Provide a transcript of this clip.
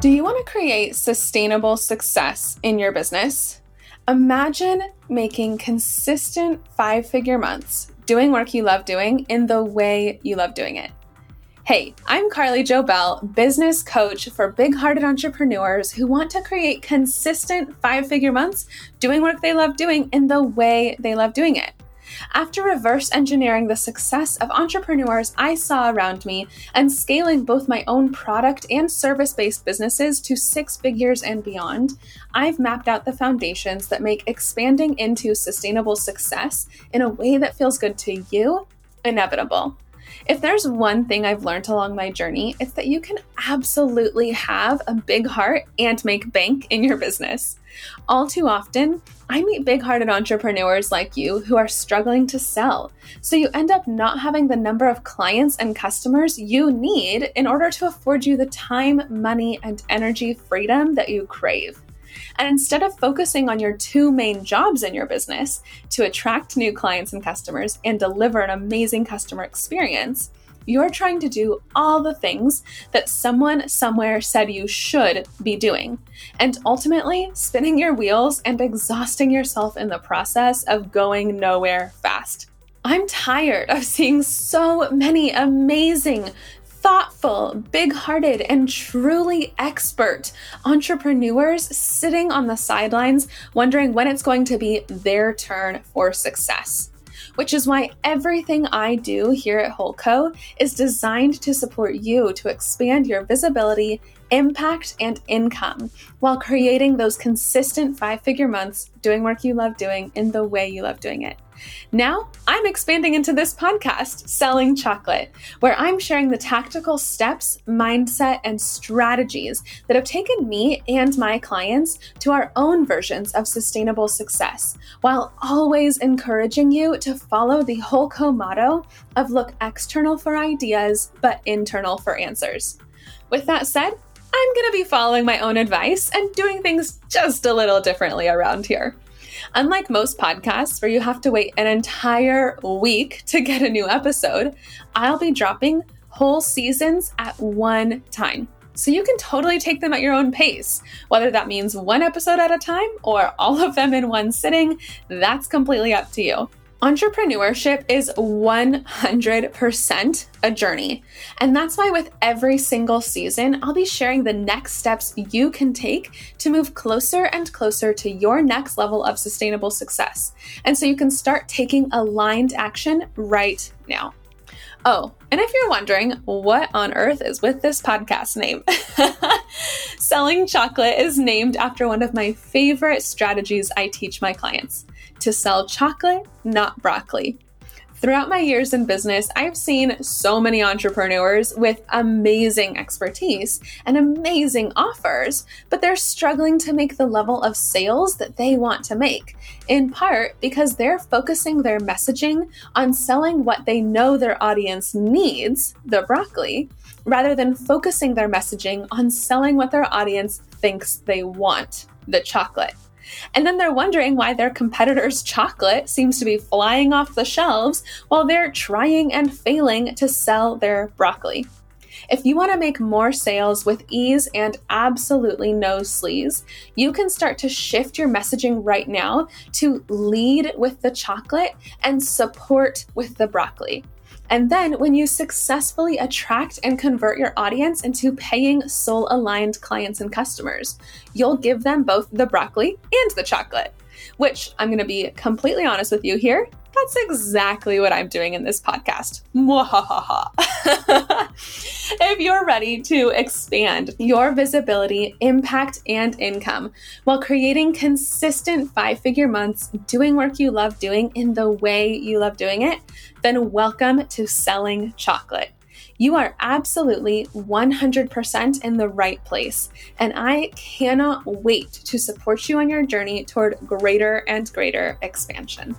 Do you want to create sustainable success in your business? Imagine making consistent five figure months doing work you love doing in the way you love doing it. Hey, I'm Carly Jo Bell, business coach for big hearted entrepreneurs who want to create consistent five figure months doing work they love doing in the way they love doing it. After reverse engineering the success of entrepreneurs I saw around me and scaling both my own product and service based businesses to six figures and beyond, I've mapped out the foundations that make expanding into sustainable success in a way that feels good to you inevitable. If there's one thing I've learned along my journey, it's that you can absolutely have a big heart and make bank in your business. All too often, I meet big hearted entrepreneurs like you who are struggling to sell. So you end up not having the number of clients and customers you need in order to afford you the time, money, and energy freedom that you crave. And instead of focusing on your two main jobs in your business to attract new clients and customers and deliver an amazing customer experience, you're trying to do all the things that someone somewhere said you should be doing, and ultimately spinning your wheels and exhausting yourself in the process of going nowhere fast. I'm tired of seeing so many amazing, thoughtful, big hearted, and truly expert entrepreneurs sitting on the sidelines wondering when it's going to be their turn for success. Which is why everything I do here at WholeCo is designed to support you to expand your visibility, impact, and income while creating those consistent five figure months doing work you love doing in the way you love doing it. Now, I'm expanding into this podcast, Selling Chocolate, where I'm sharing the tactical steps, mindset, and strategies that have taken me and my clients to our own versions of sustainable success, while always encouraging you to follow the WholeCo motto of look external for ideas, but internal for answers. With that said, I'm going to be following my own advice and doing things just a little differently around here. Unlike most podcasts where you have to wait an entire week to get a new episode, I'll be dropping whole seasons at one time. So you can totally take them at your own pace. Whether that means one episode at a time or all of them in one sitting, that's completely up to you. Entrepreneurship is 100% a journey. And that's why, with every single season, I'll be sharing the next steps you can take to move closer and closer to your next level of sustainable success. And so you can start taking aligned action right now. Oh, and if you're wondering what on earth is with this podcast name, Selling Chocolate is named after one of my favorite strategies I teach my clients to sell chocolate, not broccoli. Throughout my years in business, I've seen so many entrepreneurs with amazing expertise and amazing offers, but they're struggling to make the level of sales that they want to make, in part because they're focusing their messaging on selling what they know their audience needs, the broccoli, rather than focusing their messaging on selling what their audience thinks they want, the chocolate. And then they're wondering why their competitor's chocolate seems to be flying off the shelves while they're trying and failing to sell their broccoli. If you want to make more sales with ease and absolutely no sleaze, you can start to shift your messaging right now to lead with the chocolate and support with the broccoli. And then, when you successfully attract and convert your audience into paying soul aligned clients and customers, you'll give them both the broccoli and the chocolate, which I'm going to be completely honest with you here. That's exactly what I'm doing in this podcast. if you're ready to expand your visibility, impact, and income while creating consistent five figure months doing work you love doing in the way you love doing it, then welcome to Selling Chocolate. You are absolutely 100% in the right place, and I cannot wait to support you on your journey toward greater and greater expansion.